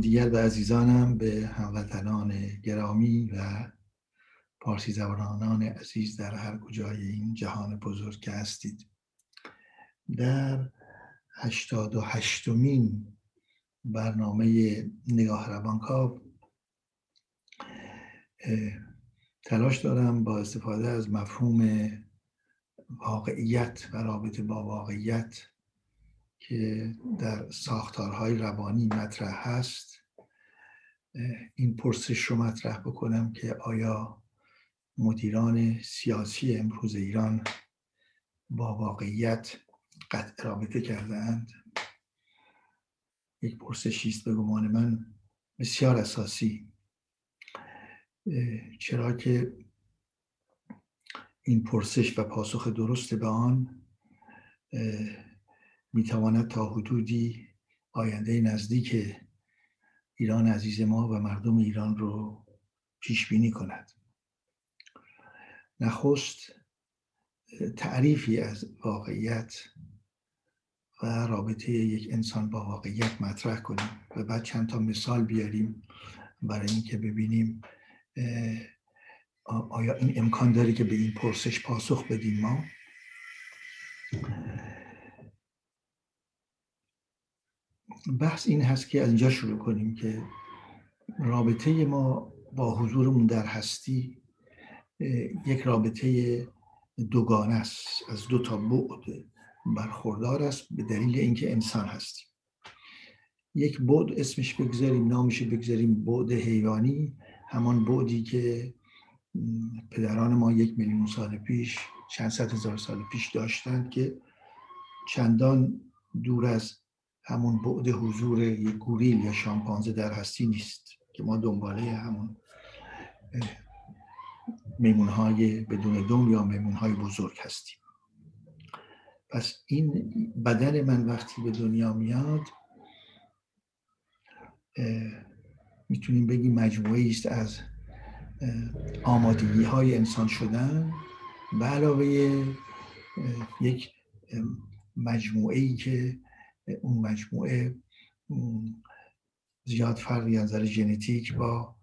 دیگر به عزیزانم به هموطنان گرامی و پارسی زبانان عزیز در هر کجای این جهان بزرگ که هستید. در هشتاد و هشتمین برنامه نگاه روانکاو تلاش دارم با استفاده از مفهوم واقعیت و رابطه با واقعیت که در ساختارهای روانی مطرح هست این پرسش رو مطرح بکنم که آیا مدیران سیاسی امروز ایران با واقعیت قطع رابطه کردند یک پرسشی است به گمان من بسیار اساسی. چرا که این پرسش و پاسخ درست به آن می‌تواند تا حدودی آینده نزدیک ایران عزیز ما و مردم ایران رو پیش بینی کند. نخست تعریفی از واقعیت و رابطه یک انسان با واقعیت مطرح کنیم و بعد چند تا مثال بیاریم برای اینکه ببینیم آیا این امکان داره که به این پرسش پاسخ بدیم ما؟ بحث این هست که از اینجا شروع کنیم که رابطه ما با حضورمون در هستی یک رابطه دوگانه است. از دو تا بعد برخوردار است به دلیل اینکه انسان هستیم. یک بعد اسمش بگذاریم نامش بگذاریم بعد حیوانی. همان بعدی که پدران ما یک میلیون سال پیش چند صد هزار سال پیش داشتند که چندان دور از همون بعد حضور یک گوریل یا شامپانزه در هستی نیست که ما دنباله همون میمون های بدون دم یا میمون های بزرگ هستیم. پس این بدن من وقتی به دنیا میاد می‌تونیم بگیم مجموعه است از آمادگی های انسان شدن به علاوه یک مجموعه ای که اون مجموعه زیاد فرقی از نظر ژنتیک با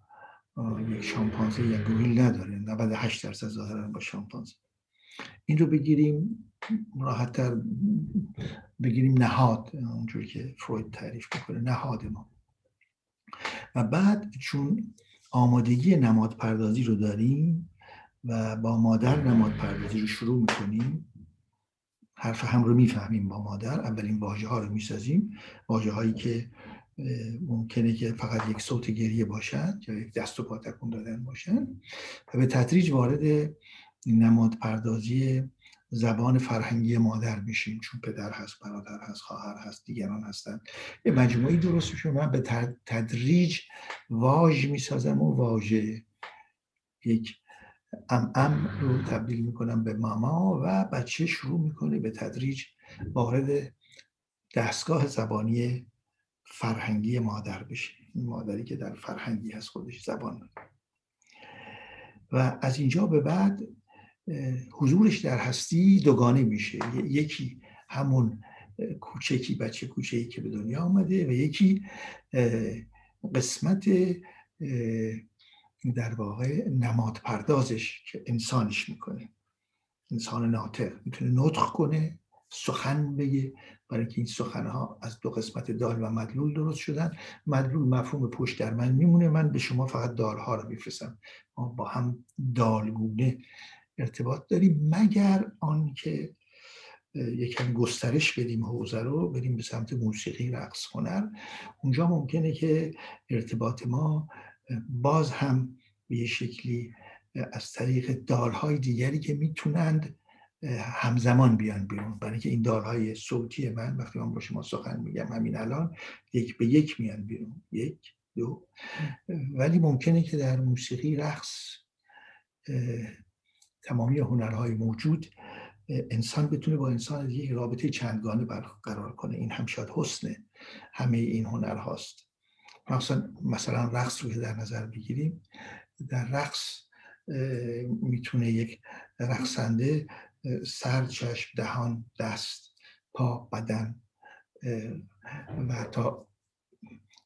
یک شامپانزه یا گوریل نداره. 98 درصد ظاهرا با شامپانزه. این رو بگیریم راحتتر بگیریم نهاد. اونجور که فروید تعریف بکنه نهاد ما. و بعد چون آمادگی نماد پردازی رو داریم و با مادر نماد پردازی رو شروع می‌کنیم حرف هم رو می‌فهمیم با مادر. اولین واژه ها رو می‌سازیم. واژه هایی که ممکنه که فقط یک صوت گریه باشد یا یک دست و پا تکون دادن باشد و به تدریج وارد نماد پردازی زبان فرهنگی مادر میشیم. چون پدر هست برادر هست خواهر هست دیگران هستند یه مجموعی درست میشه. من به تدریج واژ می‌سازم و واژه یک ام ام رو تبدیل می‌کنم به ماما و بچه شروع می‌کنه به تدریج وارد دستگاه زبانی فرهنگی مادر بشه. این مادری که در فرهنگی هست خودش زبان و از اینجا به بعد حضورش در هستی دوگانه میشه. یکی همون کوچکی بچه کوچکی که به دنیا آمده و یکی قسمت در واقع نماد پردازش که انسانش می‌کنه. انسان ناطق می‌تونه نطق کنه سخن بگه. برای اینکه این سخنها از دو قسمت دال و مدلول درست شدن. مدلول مفهوم پشت در من میمونه. من به شما فقط دالها رو میفرستم. ما با هم دالگونه ارتباط داریم. مگر آنکه یکم گسترش بدیم حوزه رو بریم به سمت موسیقی رقص هنر. اونجا ممکنه که ارتباط ما باز هم به یه شکلی از طریق دالهای دیگری که می‌تونند همزمان بیان بیرون. برای اینکه این دالهای صوتی من وقتی من با شما سخن میگم همین الان یک به یک میان بیرون. یک دو. ولی ممکنه که در موسیقی رقص تمامی هنرهای موجود انسان بتونه با انسان یک رابطه چندگانه برقرار کنه. این هم شاید حسن همه این هنر هاست. مثلا مثلا رقص رو در نظر بگیریم در رقص می‌تونه یک رقصنده سر چشم دهان دست پا بدن و تا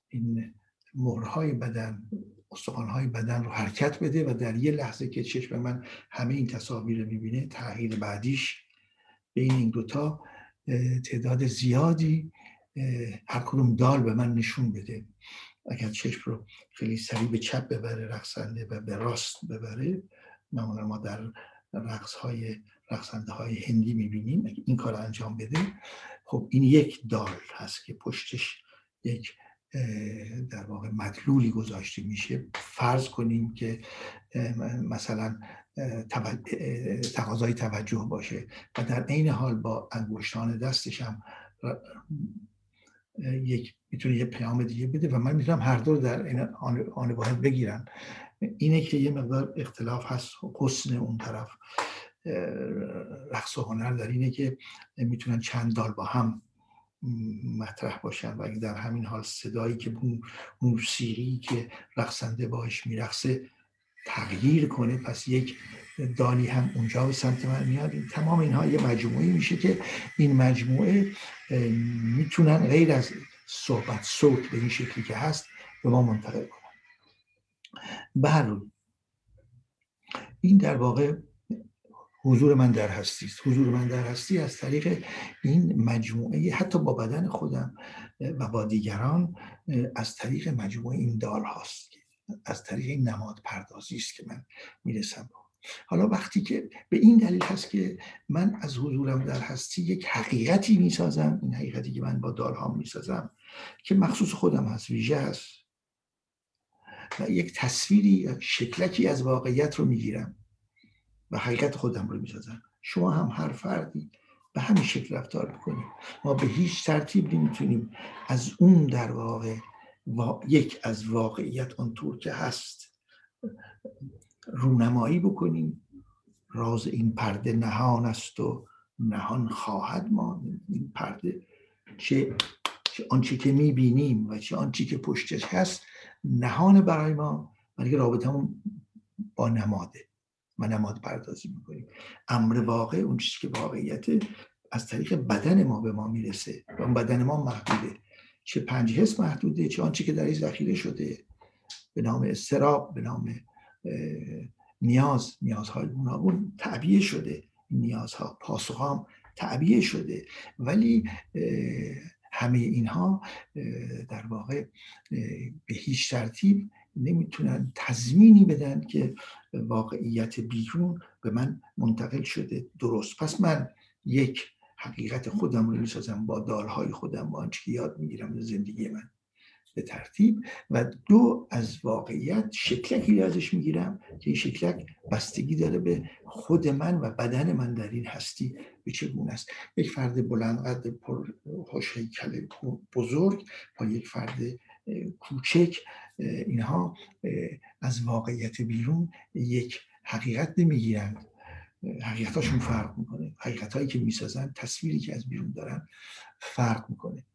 این مهرهای بدن استخوانهای بدن رو حرکت بده و در یه لحظه که چشم من همه این تصاویر رو می‌بینه تغییر بعدیش بین این دوتا تعداد زیادی هر کدوم دال به من نشون بده. اگر چشم رو خیلی سریع به چپ ببره رقصنده و به راست ببره معمولا ما در رقص های رقصنده های هندی می‌بینیم این کار انجام بده. خب این یک دال هست که پشتش یک در واقع مدلولی گذاشته میشه. فرض کنیم که مثلا تقاضای توجه باشه و در عین حال با انگشتان دستش هم یک می‌تونه یه پیام دیگه بده و من می‌تونم هر دو در این آن واحد بگیرم. اینه که یه مقدار اختلاف هست حسن اون طرف رقص و هنر در اینه که می‌تونن چند دال با هم مطرح باشن و در همین حال صدایی که موسیقی که رقصنده باش میرقصه تغییر کنه پس یک دانی هم اونجا به سمت من میاد. تمام اینها یه مجموعه میشه که این مجموعه می‌تونن غیر از صحبت صوت به این شکلی که هست به ما منتقل کنن. به این در واقع حضور من در هستی است. حضور من در هستی از طریق این مجموعه حتی با بدن خودم و با دیگران از طریق مجموعه این دال هاست از طریق این نماد پردازی است که من می‌رسم حالا وقتی که به این دلیل هست که من از حضورم در هستی یک حقیقتی می‌سازم این حقیقتی که من با دالهام می‌سازم که مخصوص خودم هست ویژه هست و یک تصویری شکلکی از واقعیت رو می‌گیرم و حقیقت خودم رو می‌سازم. شما هم هر فردی به همین شکل رفتار می‌کنیم ما به هیچ ترتیب نمی‌تونیم از اون در واقع یک از واقعیت آنطور که هست رونمایی بکنیم. راز این پرده نهان است و نهان خواهد ما این پرده چه, چه آنچه که می‌بینیم و چه آنچه که پشتش هست نهان برای ما ولی رابطمون با نماده و نماد پردازی می‌کنیم. امر واقع اون چیزی که واقعیت از طریق بدن ما به ما می‌رسه و بدن ما محدوده. چه پنج حس محدوده چه آنچه که در این ذخیره شده. به نام استراب به نام نیاز نیازهای گوناگون تعبیه شده نیازها. پاسخام تعبیه شده. ولی همه اینها در واقع به هیچ ترتیب نمی‌تونن تضمینی بدن که واقعیت بیرون به من منتقل شده. درست. پس من یک حقیقت خودم رو می‌سازم با دالهای خودم با آنچه یاد می‌گیرم زندگی من. به ترتیب و دو از واقعیت شکلکی ازش می‌گیرم که این شکلک بستگی داره به خود من و بدن من در این هستی به چگونه است. یک فرد بلند قد خوش بزرگ با یک فرد کوچک اینها از واقعیت بیرون یک حقیقت نمی‌گیرند. حقیقتاشون فرق می‌کنه. حقیقت هایی که می‌سازن تصویری که از بیرون دارن فرق می‌کنه.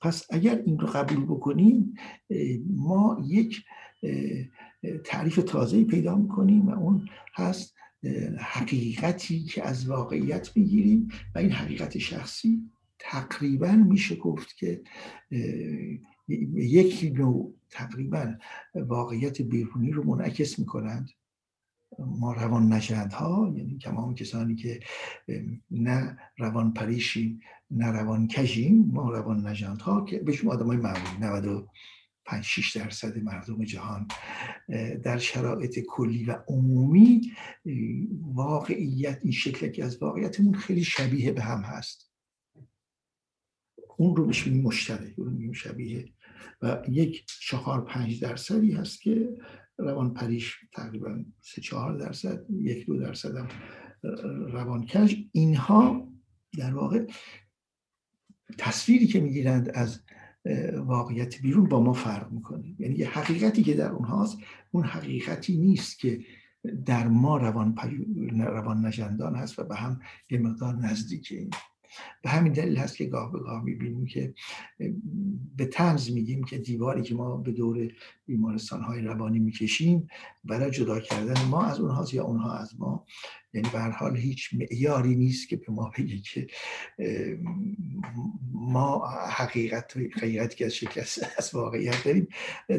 پس اگر این رو قبول بکنیم ما یک تعریف تازه پیدا می‌کنیم و اون هست حقیقتی که از واقعیت می‌گیریم و این حقیقت شخصی تقریبا میشه گفت که یک نوع تقریبا واقعیت بیرونی رو منعکس می‌کنند ما روان نشند ها یعنی تمام کسانی که نه روان پریشیم نه روان کشیم ما روان نژند ها که بهشون آدم های معمولی 95 6 درصد مردم جهان در شرایط کلی و عمومی واقعیت این شکل که از واقعیتمون خیلی شبیه به هم هست. اون رو بهش مشترک رو شبیه. و یک چهار پنج درصدی هست که روان پریش تقریبا سه چهار درصد یک دو درصد هم روانکش اینها در واقع تصویری که می‌گیرند از واقعیت بیرون با ما فرق می‌کنه. یعنی یه حقیقتی که در اونهاست اون حقیقتی نیست که در ما روان, روان نجندان هست و به هم یه مقدار نزدیکه به همین دلیل هست که گاه به گاه می‌بینیم که به تنز میگیم که دیواری که ما به دور بیمارستان های روانی می‌کشیم برای جدا کردن ما از اونها یا اونها از ما. یعنی به حال هیچ معیاری نیست که به ما بگه که ما حقیقت حقیقت که از شکست از واقعیت داریم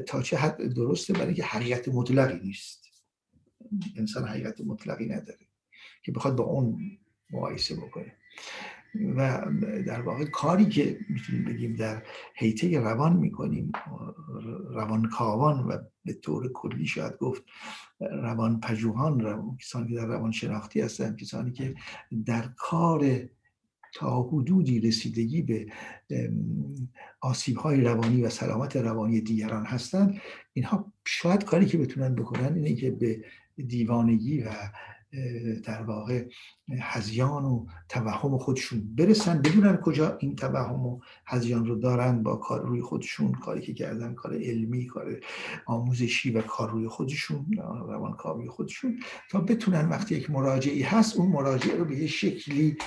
تا چه حد درسته برای که حقیقت مطلقی نیست. انسان حقیقت مطلقی نداره که بخواد با اون مقایسه بکنه. و در واقع کاری که می‌تونیم بگیم در حیطه روان می‌کنیم روان کاوان و به طور کلی شاید گفت روان پژوهان کسانی که در روان شناختی هستن کسانی که در کار تا حدودی رسیدگی به آسیب های روانی و سلامت روانی دیگران هستند اینها شاید کاری که بتونن بکنن اینه که به دیوانگی و در واقع هزیان و توهم خودشون برسن. بدونن کجا این توهم و هزیان رو دارن با کار روی خودشون کاری که کردن کار علمی کار آموزشی و کار روی خودشون روانکاوی خودشون. تا بتونن وقتی یک مراجعی هست اون مراجعه رو به یه شکلی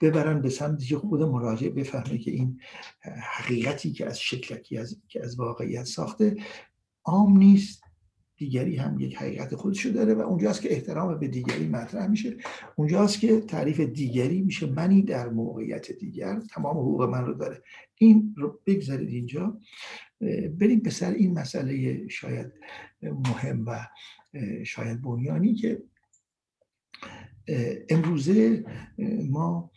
ببرن به سمتی که خود مراجع بفهمه که این حقیقتی که از شکلکی از که از واقعیت ساخته عام نیست. دیگری هم یک حقیقت خودشو داره و اونجاست که احترام به دیگری مطرح میشه. اونجاست که تعریف دیگری میشه. منی در موقعیت دیگر. تمام حقوق من رو داره. این رو بگذارید اینجا. بریم به سر این مسئله شاید مهم و شاید بنیانی که امروزه ما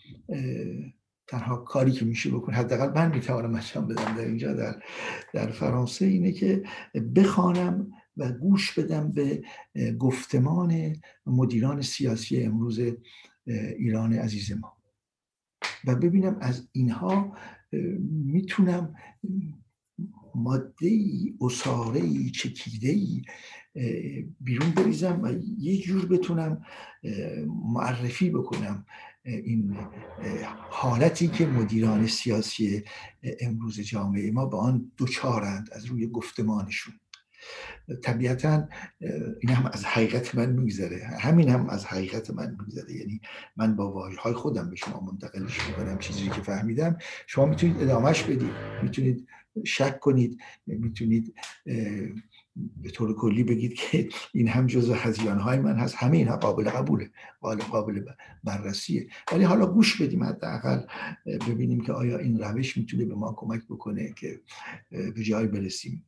تنها کاری که میشه بکن حداقل من می‌توانم انجام بدم در اینجا در در فرانسه اینه که بخوانم و گوش بدم به گفتمان مدیران سیاسی امروز ایران عزیز ما. و ببینم از اینها می‌تونم ماده ای اصاره چکیده ای بیرون بریزم و یه جور بتونم معرفی بکنم این حالتی که مدیران سیاسی امروز جامعه ما به آن دوچارند از روی گفتمانشون. طبیعتا این هم از حقیقت من میگذره. همین هم از حقیقت من میگذره. یعنی من با واژه های خودم به شما منتقلش می‌کنم چیزی که فهمیدم. شما می‌تونید ادامهش بدید. می‌تونید شک کنید. می‌تونید به طور کلی بگید که این هم جزو هزیان های من هست. همه اینها قابل قبوله. قابل قابل بررسیه. ولی حالا گوش بدیم حداقل ببینیم که آیا این روش می‌تونه به ما کمک بکنه که به جای برسیم.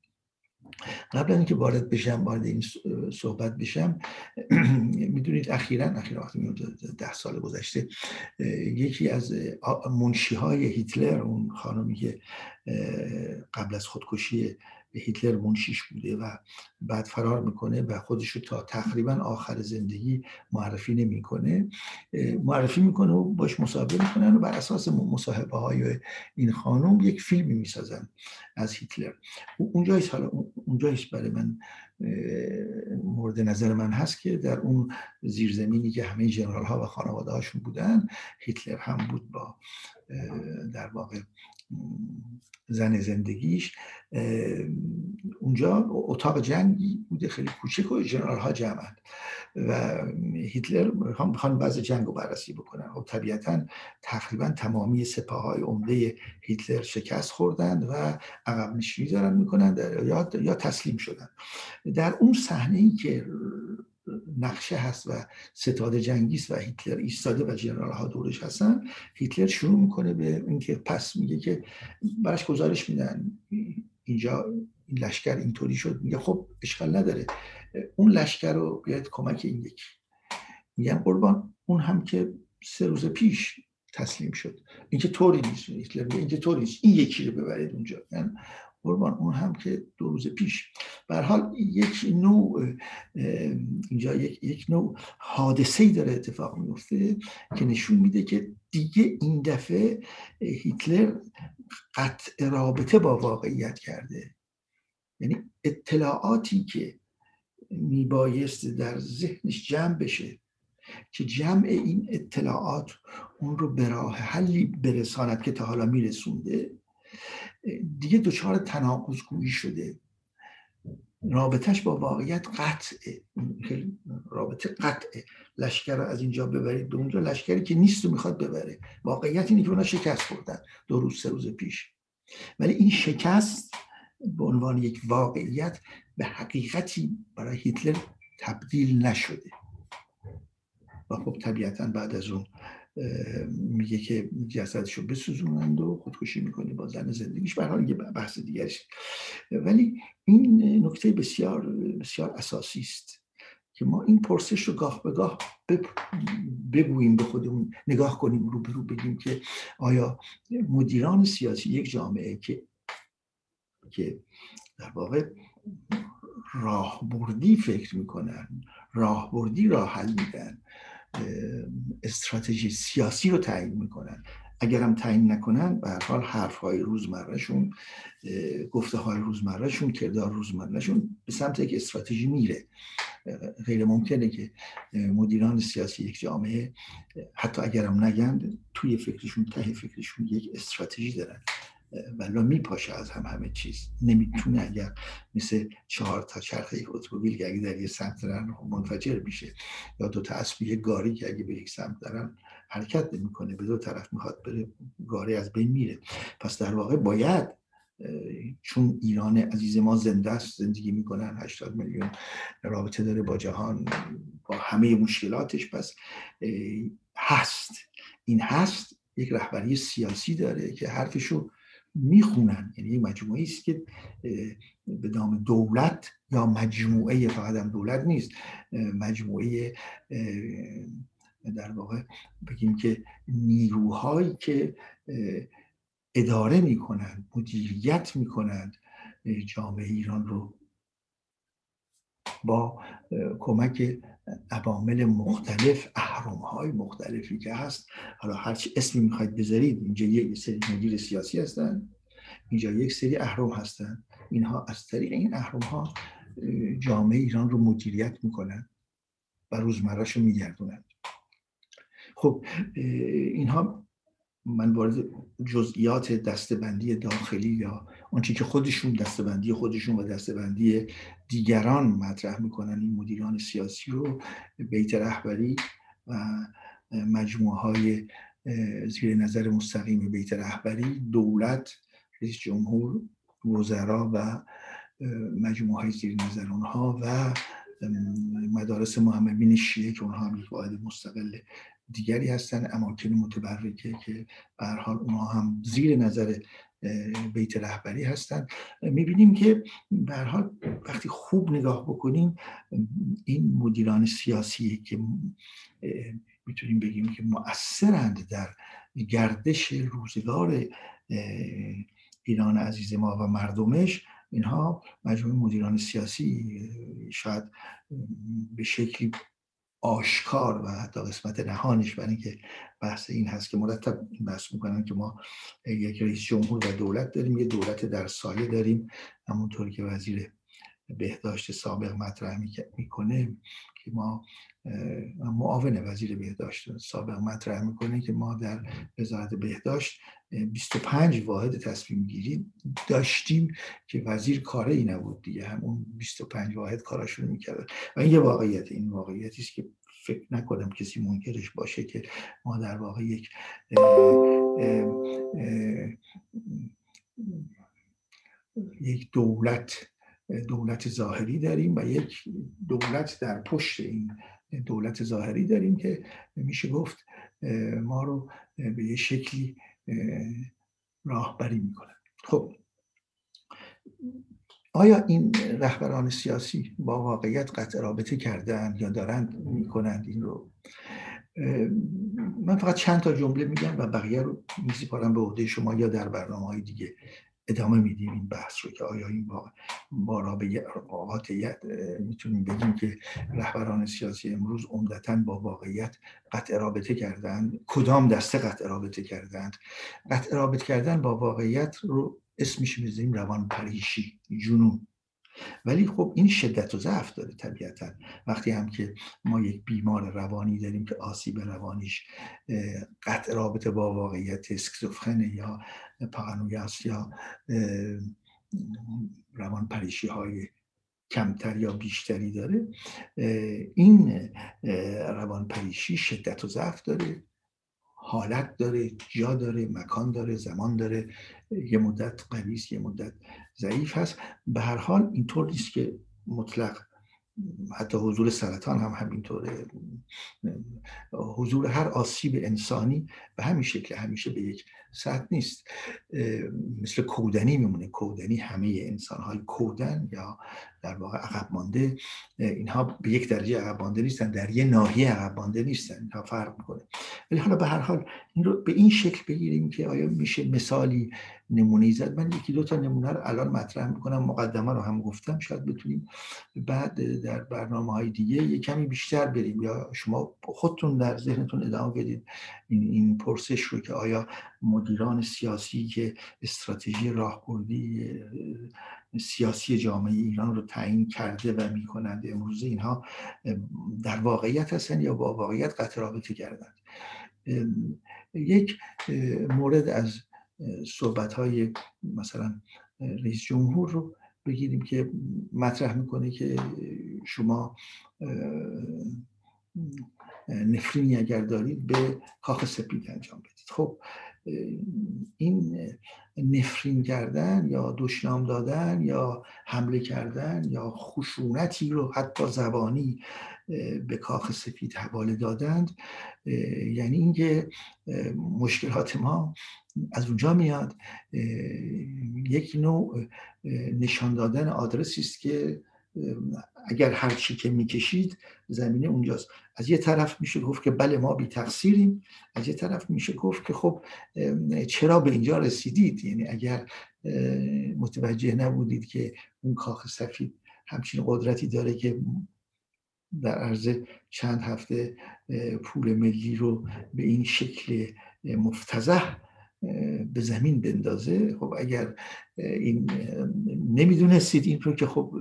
قبل اینکه وارد بشم وارد این صحبت بشم می‌دونید اخیرا اخیرا وقتی ده سال گذشته یکی از منشی های هیتلر اون خانمی که قبل از خودکشی هیتلر منشیش بوده و بعد فرار می‌کنه و خودش رو تا تقریبا آخر زندگی معرفی نمی‌کنه. معرفی می‌کنه و باش مصاحبه می‌کنن و بر اساس مصاحبه های این خانم یک فیلمی می‌سازن از هیتلر. اونجایش حالا اونجایش برای من مورد نظر من هست که در اون زیرزمینی که همه جنرال ها و خانواده هاشون بودن هیتلر هم بود با در واقع زن زندگیش اونجا اتاق جنگی بوده خیلی کوچک و جنرال ها جمعن. و هیتلر می‌خوان بعض جنگ رو بررسی بکنن. خب طبیعتا تقریبا تمامی سپاه های عمده هیتلر شکست خوردند و عقب نشینی دارن می‌کنن یا, یا تسلیم شدن. در اون صحنه ای که نقشه هست و ستاد جنگیست و هیتلر ایستاده و جنرال ها دورش هستن هیتلر شروع می‌کنه به اینکه پس میگه که براش گزارش میدن. اینجا این لشکر اینطوری شد. میگه خب اشکال نداره. اون لشکر رو بیاید کمک این یکی. میگن قربان اون هم که سه روز پیش تسلیم شد. این که طوری نیست. هیتلر میگه این که طوری نیست. این یکی رو ببرید اونجا. یعنی قربان اون هم که دو روز پیش. بر حال یک نوع اینجا یک, یک نوع حادثه ای داره اتفاق میفته که نشون میده که دیگه این دفعه هیتلر قطع رابطه با واقعیت کرده. یعنی اطلاعاتی که میبایست در ذهنش جمع بشه که جمع این اطلاعات اون رو به راه حلی برساند که تا حالا میرسونده دیگه دچار تناقض گویی شده. رابطهش با واقعیت قطعه. رابطه قطعه. لشکر رو از اینجا ببرید به اونجا. لشکری که نیست و می‌خواد ببره. واقعیت اینه که اونا شکست خوردن دو روز سه روز پیش. ولی این شکست به عنوان یک واقعیت به حقیقتی برای هیتلر تبدیل نشده. و خب طبیعتا بعد از اون میگه که جسدش رو بسوزونند و خودکشی می‌کنه با زن زندگیش. به حال یه بحث دیگرش ولی این نکته بسیار بسیار اساسی است که ما این پرسش رو گاه به گاه بگوییم به خودمون نگاه کنیم رو به رو بگیم که آیا مدیران سیاسی یک جامعه که که در واقع راهبردی فکر می‌کنن راهبردی راه حل میدن استراتژی سیاسی رو تعیین می‌کنن. اگر هم تعیین نکنن به هر حال حرف های روزمرهشون گفته های روزمرهشون کردار روزمرهشون به سمت یک استراتژی میره. غیر ممکنه که مدیران سیاسی یک جامعه حتی اگرم نگند توی فکرشون ته فکرشون یک استراتژی دارن. ولا میپاشه از هم همه چیز. نمی‌تونه اگر مثل چهار تا چرخ یک اتومبیل که اگه در یک سمت دارن منفجر میشه یا دو تا اسب یک گاری که اگه به یک سمت دارن حرکت نمی‌کنه به دو طرف می‌خواد بره گاری از بین میره. پس در واقع باید چون ایران عزیز ما زنده است زندگی می‌کنن 80 میلیون رابطه داره با جهان با همه مشکلاتش پس هست. این هست یک رهبری سیاسی داره که حرفشو می‌خونن. یعنی یک مجموعه است که به نام دولت یا مجموعه فقط هم دولت نیست مجموعه در واقع بگیم که نیروهایی که اداره می‌کنند مدیریت می‌کنند جامعه ایران رو با کمک عوامل مختلف احرام های مختلفی که هست. حالا هر چی اسمی می‌خواید بذارید اینجا یک سری مدیر سیاسی هستن اینجا یک سری اهرم هستن. اینها از طریق این اهرم ها جامعه ایران رو مدیریت می‌کنن و روزمرهش رو میگردونن. خب اینها من وارد جزئیات دستبندی داخلی یا آنچه که خودشون دستبندی خودشون و دستبندی دیگران مطرح می‌کنن این مدیران سیاسی رو بیت رهبری و مجموعه های زیر نظر مستقیم بیت رهبری دولت رئیس جمهور وزرا و مجموعه های زیر نظر اونها و مدارس محمدین شیعه که اونها هم یک مستقل دیگری هستن اماکن متبرکه که به حال اونها هم زیر نظر بیت رهبری هستن. می‌بینیم که به حال وقتی خوب نگاه بکنیم این مدیران سیاسی که می‌تونیم بگیم که مؤثرند در گردش روزگار ایران عزیز ما و مردمش. اینها مجموعه مدیران سیاسی شاید به شکلی آشکار و حتی قسمت نهانش برای اینکه بحث این هست که مرتب بحث می‌کنن که ما یک رئیس جمهور و دولت داریم یه دولت در سایه داریم. همونطوری که وزیر بهداشت سابق مطرح می‌کنه که ما معاون وزیر بهداشت سابق مطرح می‌کنه که ما در وزارت بهداشت 25 واحد تصمیم گیری داشتیم که وزیر کاره ای نبود دیگه. همون 25 واحد کاراشون می‌کرد. و این یه واقعیت این واقعیتی است که فکر نکنم کسی منکرش باشه که ما در واقع یک یک دولت دولت ظاهری داریم و یک دولت در پشت این دولت ظاهری داریم که میشه گفت ما رو به یه شکلی راهبری می‌کنن خب. آیا این رهبران سیاسی با واقعیت قطع رابطه کردن یا دارند می‌کنند این رو؟ من فقط چند تا جمله میگم و بقیه رو میسپارم به عهده شما یا در برنامه های دیگه. ادامه میدیم این بحث رو که آیا این با, با قاطعیت می‌تونیم بگیم که رهبران سیاسی امروز عمدتا با واقعیت قطع رابطه کردند کدام دسته قطع رابطه کردند؟ قطع رابطه کردن با واقعیت رو اسمش می‌ذاریم روان پریشی جنون. ولی خب این شدت و ضعف داره طبیعتا. وقتی هم که ما یک بیمار روانی داریم که آسیب روانیش قطع رابطه با واقعیت اسکزوفرنه یا پارانویاس یا روان پریشی های کمتر یا بیشتری داره این روان پریشی شدت و ضعف داره حالت داره جا داره مکان داره زمان داره یه مدت قوی یه مدت ضعیف هست. به هر حال اینطور نیست که مطلق حتی حضور سرطان هم همینطوره. حضور هر آسیب انسانی به همین شکل همیشه به یک سطح نیست. مثل کودنی میمونه. کودنی همه انسان های کودن یا در واقع عقب مانده اینها به یک درجه عقب مانده نیستن در یه ناحیه عقب مانده نیستن. اینها فرق می‌کنه. ولی حالا به هر حال این رو به این شکل بگیریم که آیا میشه مثالی نمونه زد؟ من یکی دو تا نمونه رو الان مطرح می‌کنم مقدمه رو هم گفتم. شاید بتونیم بعد در برنامه های دیگه یه کمی بیشتر بریم. یا شما خودتون در ذهنتون ادامه بدید این, این پرسش رو که آیا مدیران سیاسی که استراتژی راهبردی سیاسی جامعه ایران رو تعیین کرده و می‌کنند امروز اینها در واقعیت هستن یا با واقعیت قطع رابطه کردند. یک مورد از صحبت های مثلا رئیس جمهور رو بگیریم که مطرح می‌کنه که شما نفرینی اگر دارید به کاخ سپید انجام بدید. خب این نفرین کردن یا دشنام دادن یا حمله کردن یا خشونتی رو حتی زبانی به کاخ سفید حواله دادند یعنی اینکه مشکلات ما از اونجا میاد. یک نوع نشان دادن آدرسی است که اگر هر چی که می‌کشید زمینه اونجاست. از یه طرف میشه گفت که بله ما بی تقصیریم از یه طرف میشه گفت که خب چرا به اینجا رسیدید؟ یعنی اگر متوجه نبودید که اون کاخ سفید همچین قدرتی داره که در عرض چند هفته پول ملی رو به این شکل مفتزه به زمین بندازه. خب اگر این نمی‌دونستید این رو که خب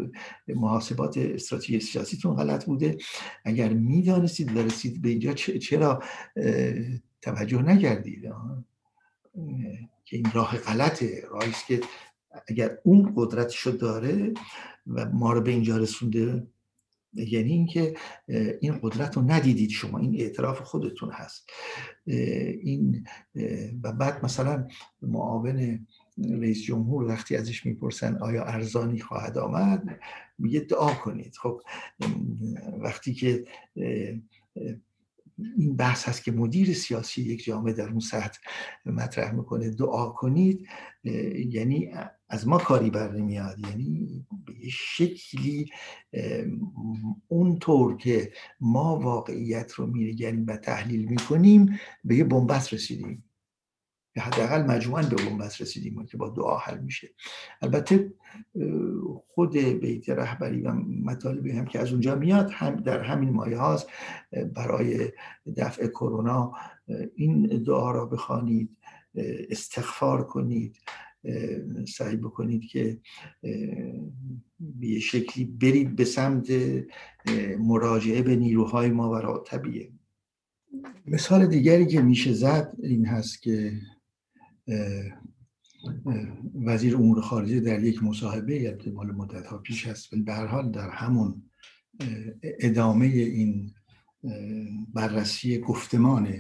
محاسبات استراتژی سیاسیتون غلط بوده. اگر می‌دانستید و رسید به اینجا چرا توجه نکردید؟ که این راه غلطه. راهی که اگر اون قدرتشو داره و ما رو به اینجا رسونده یعنی اینکه این قدرت رو ندیدید شما. این اعتراف خودتون هست. این و بعد مثلا معاون رئیس جمهور وقتی ازش می‌پرسن آیا ارزانی خواهد آمد میگه دعا کنید. خب وقتی که این بحث هست که مدیر سیاسی یک جامعه در اون سطح مطرح می‌کنه دعا کنید. یعنی از ما کاری بر نمیاد. یعنی به شکلی اونطور که ما واقعیت رو میرگریم و تحلیل می‌کنیم به یه بنبست رسیدیم. حداقل مجموعا به بنبست رسیدیم که با دعا حل میشه. البته خود بیت رهبری و مطالبی هم که از اونجا میاد هم در همین مایه هاست. برای دفع کرونا این دعا را بخوانید استغفار کنید. سعی بکنید که به شکلی برید به سمت مراجعه به نیروهای ما و طبیعه مثال دیگری که میشه زد این هست که وزیر امور خارجه در یک مصاحبه یعنی مال مدت ها پیش هست ولی به هر حال در همون ادامه این بررسی گفتمان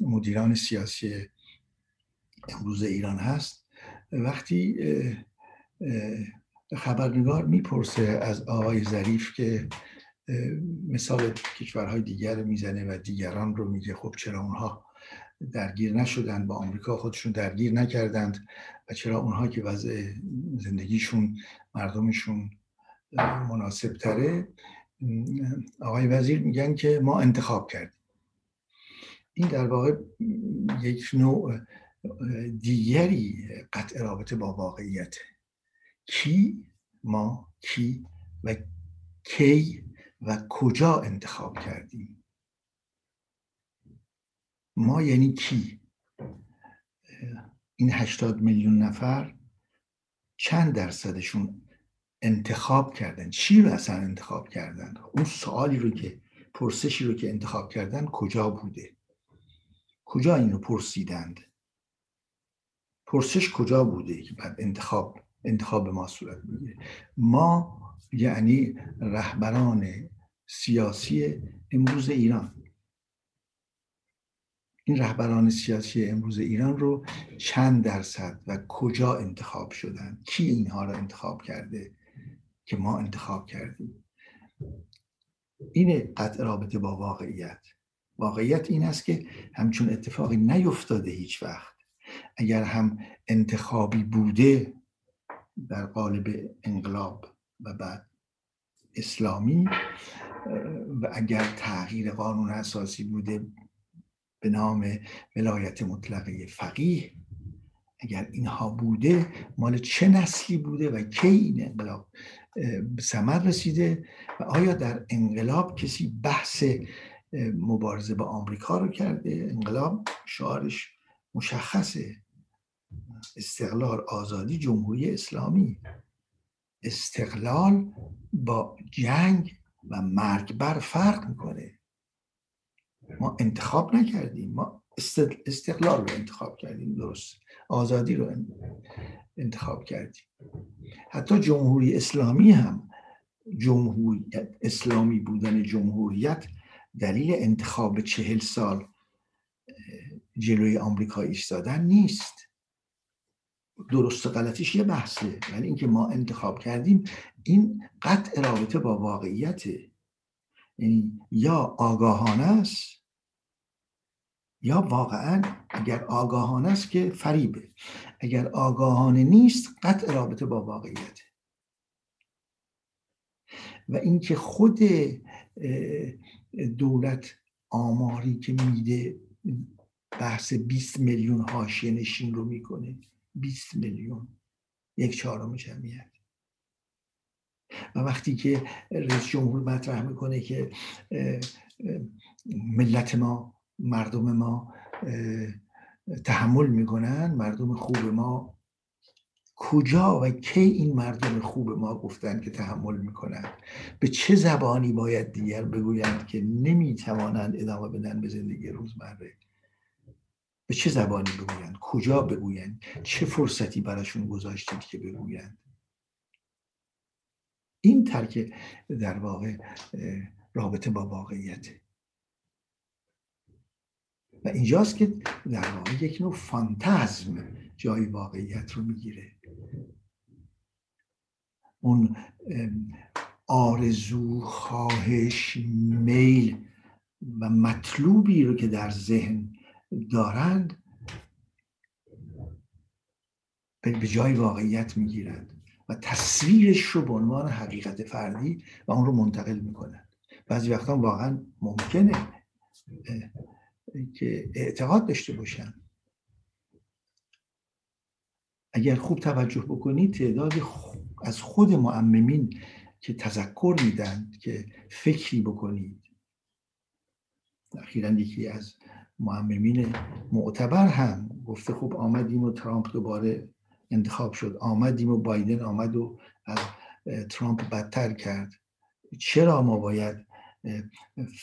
مدیران سیاسی امروز ایران هست. وقتی خبرنگار می‌پرسه از آقای ظریف که مثال کشورهای دیگر می‌زنه و دیگران رو میگه خب چرا اونها درگیر نشدن؟ با آمریکا خودشون درگیر نکردند. و چرا اونها که وضع زندگیشون مردمشون مناسب تره آقای وزیر میگن که ما انتخاب کردیم. این در واقع یک نوع دیگری قطع رابطه با واقعیت. کی ما کی و کی و کجا انتخاب کردیم؟ ما یعنی کی؟ این هشتاد میلیون نفر چند درصدشون انتخاب کردن؟ چی رو اصلا انتخاب کردن؟ اون سوالی رو که پرسشی رو که انتخاب کردن کجا بوده؟ کجا این رو پرسیدند؟ پرسش کجا بوده که بعد انتخاب انتخاب ما صورت می‌گیره؟ ما یعنی رهبران سیاسی امروز ایران. این رهبران سیاسی امروز ایران رو چند درصد و کجا انتخاب شدن؟ کی اینها را انتخاب کرده که ما انتخاب کردیم؟ این قطع رابطه با واقعیت. واقعیت این است که همچون اتفاقی نیفتاده هیچ وقت. اگر هم انتخابی بوده در قالب انقلاب و بعد اسلامی و اگر تغییر قانون اساسی بوده به نام ولایت مطلقه فقیه اگر اینها بوده مال چه نسلی بوده و کی این انقلاب سمر رسیده؟ و آیا در انقلاب کسی بحث مبارزه با آمریکا رو کرده؟ انقلاب شعارش مشخصه. استقلال آزادی جمهوری اسلامی. استقلال با جنگ و مرگ بر فرق می‌کنه. ما انتخاب نکردیم. ما استقلال رو انتخاب کردیم درست. آزادی رو انتخاب کردیم. حتی جمهوری اسلامی هم جمهوریت اسلامی بودن جمهوریت دلیل انتخاب چهل سال جلوی آمریکا ایستادن نیست. درست و غلطیش یه بحثه. ولی اینکه ما انتخاب کردیم این قطع رابطه با واقعیته. یعنی یا آگاهانه است یا واقعا اگر آگاهانه است که فریبه. اگر آگاهانه نیست قطع رابطه با واقعیته. و اینکه خود دولت آماری که میده بحث 20 میلیون حاشیه نشین رو می‌کنه. 20 میلیون. یک چهارم جمعیت. و وقتی که رئیس جمهور مطرح می‌کنه که ملت ما مردم ما تحمل می‌کنن مردم خوب ما کجا و کی این مردم خوب ما گفتن که تحمل می‌کنن؟ به چه زبانی باید دیگر بگویند که نمی‌توانند ادامه بدن به زندگی روزمره؟ به چه زبانی بگویند؟ کجا بگویند؟ چه فرصتی براشون گذاشتید که بگویند؟ این ترک در واقع رابطه با واقعیت. و اینجاست که در واقع یک نوع فانتزم جای واقعیت رو می‌گیره. اون آرزو خواهش میل و مطلوبی رو که در ذهن دارند به جای واقعیت می‌گیرند و تصویرش رو به عنوان حقیقت فردی و اون رو منتقل می‌کنند. بعضی وقتا واقعا ممکنه که اعتقاد داشته باشن. اگر خوب توجه بکنید تعداد از خود معممین که تذکر میدن که فکری بکنید. اخیرا یکی از معممین معتبر هم گفته خوب آمدیم و ترامپ دوباره انتخاب شد. آمدیم و بایدن آمد و از ترامپ بدتر کرد. چرا ما باید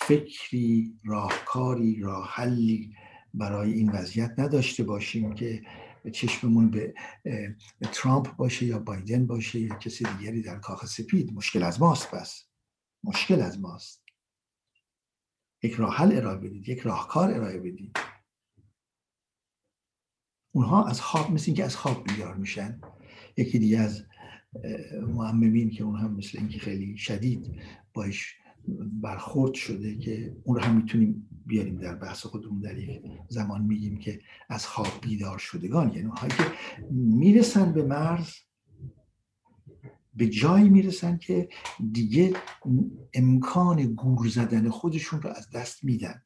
فکری راهکاری راه حلی برای این وضعیت نداشته باشیم که چشممون به ترامپ باشه یا بایدن باشه یا کسی دیگری در کاخ سپید؟ مشکل از ماست بس مشکل از ماست. یک راه حل ارائه بدید یک راهکار ارائه بدید. اونها از خواب مثل اینکه از خواب بیدار میشن. یکی دیگه از معممین که اون هم مثل اینکه خیلی شدید باش برخورد شده که اون رو هم می‌تونیم بیاریم در بحث خودمون در یک زمان میگیم که از خواب بیدار شدگان. یعنی اونهایی که می‌رسن به مرز به جایی می‌رسن که دیگه امکان گور زدن خودشون رو از دست میدن.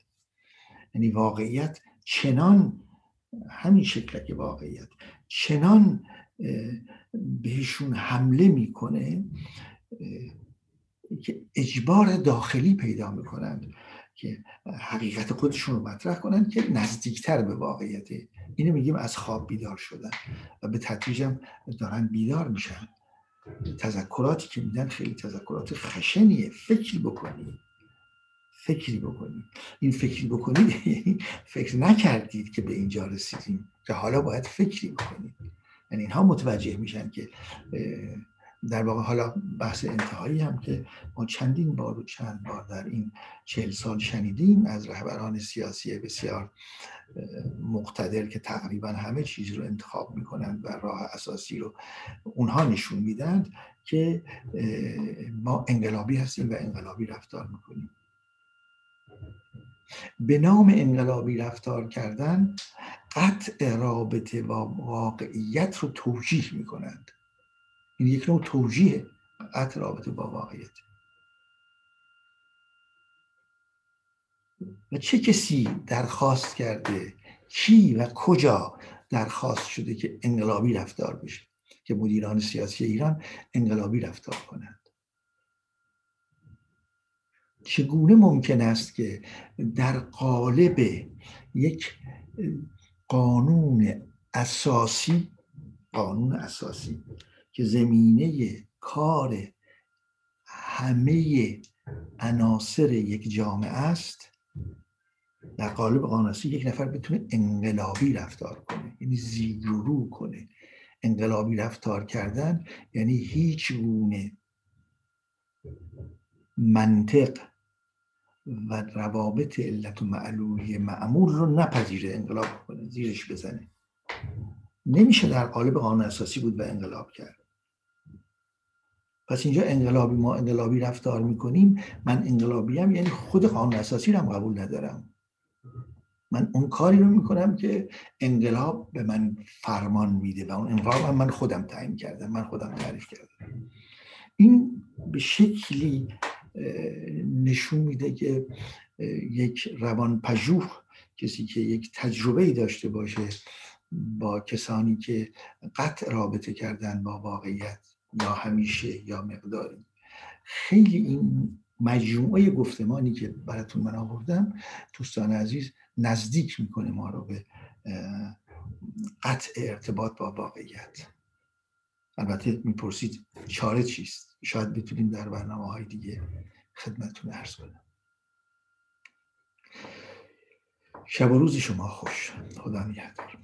یعنی واقعیت چنان همین شکل که واقعیت چنان بهشون حمله می‌کنه که اجبار داخلی پیدا می‌کنند که حقیقت خودشون رو مطرح کنند که نزدیکتر به واقعیت اینو میگیم از خواب بیدار شدن و به تدریج هم دارن بیدار میشن. تذکراتی که میدن خیلی تذکرات خشنیه. فکری بکنید فکری بکنید این فکری بکنید یعنی فکر نکردید که به اینجا رسیدیم که حالا باید فکری بکنید یعنی اینها متوجه میشن که در واقع حالا بحث انتهایی هم که ما چندین بار و چند بار در این چهل سال شنیدیم از رهبران سیاسی بسیار مقتدر که تقریبا همه چیز رو انتخاب می‌کنند و راه اساسی رو اونها نشون میدند که ما انقلابی هستیم و انقلابی رفتار می‌کنیم. به نام انقلابی رفتار کردن قطع رابطه و واقعیت رو توجیه می‌کنند. این یک نوع توجیه قطع رابطه با واقعیت. و چه کسی درخواست کرده؟ کی و کجا درخواست شده که انقلابی رفتار بشه؟ که مدیران سیاسی ایران انقلابی رفتار کنند. چگونه ممکن است که در قالب یک قانون اساسی قانون اساسی که زمینه کار همه عناصر یک جامعه است در قالب قانونسی یک نفر بتونه انقلابی رفتار کنه یعنی زیرو کنه. انقلابی رفتار کردن یعنی هیچ گونه منطق و روابط علت و معلولی معمول رو نپذیره انقلاب کنه زیرش بزنه. نمیشه در قالب قانون اساسی بود و انقلاب کرد. پس اینجا انقلابی ما انقلابی رفتار می‌کنیم. من انقلابی هم یعنی خود قانون اساسی رو هم قبول ندارم. من اون کاری رو می‌کنم که انقلاب به من فرمان میده و اون انقلاب هم من خودم تعیین کردم من خودم تعریف کردم. این به شکلی نشون میده که یک روان پژوه کسی که یک تجربه داشته باشه با کسانی که قطع رابطه کردن با واقعیت یا همیشه یا مقداری. خیلی این مجموعه گفتمانی که براتون من آوردم دوستان عزیز نزدیک می‌کنه ما رو به قطع ارتباط با واقعیت. البته می‌پرسید چاره چیست؟ شاید بتونیم در برنامه های دیگه خدمتتون ارز کنم. شب و روز شما خوش. خدا نگهدار.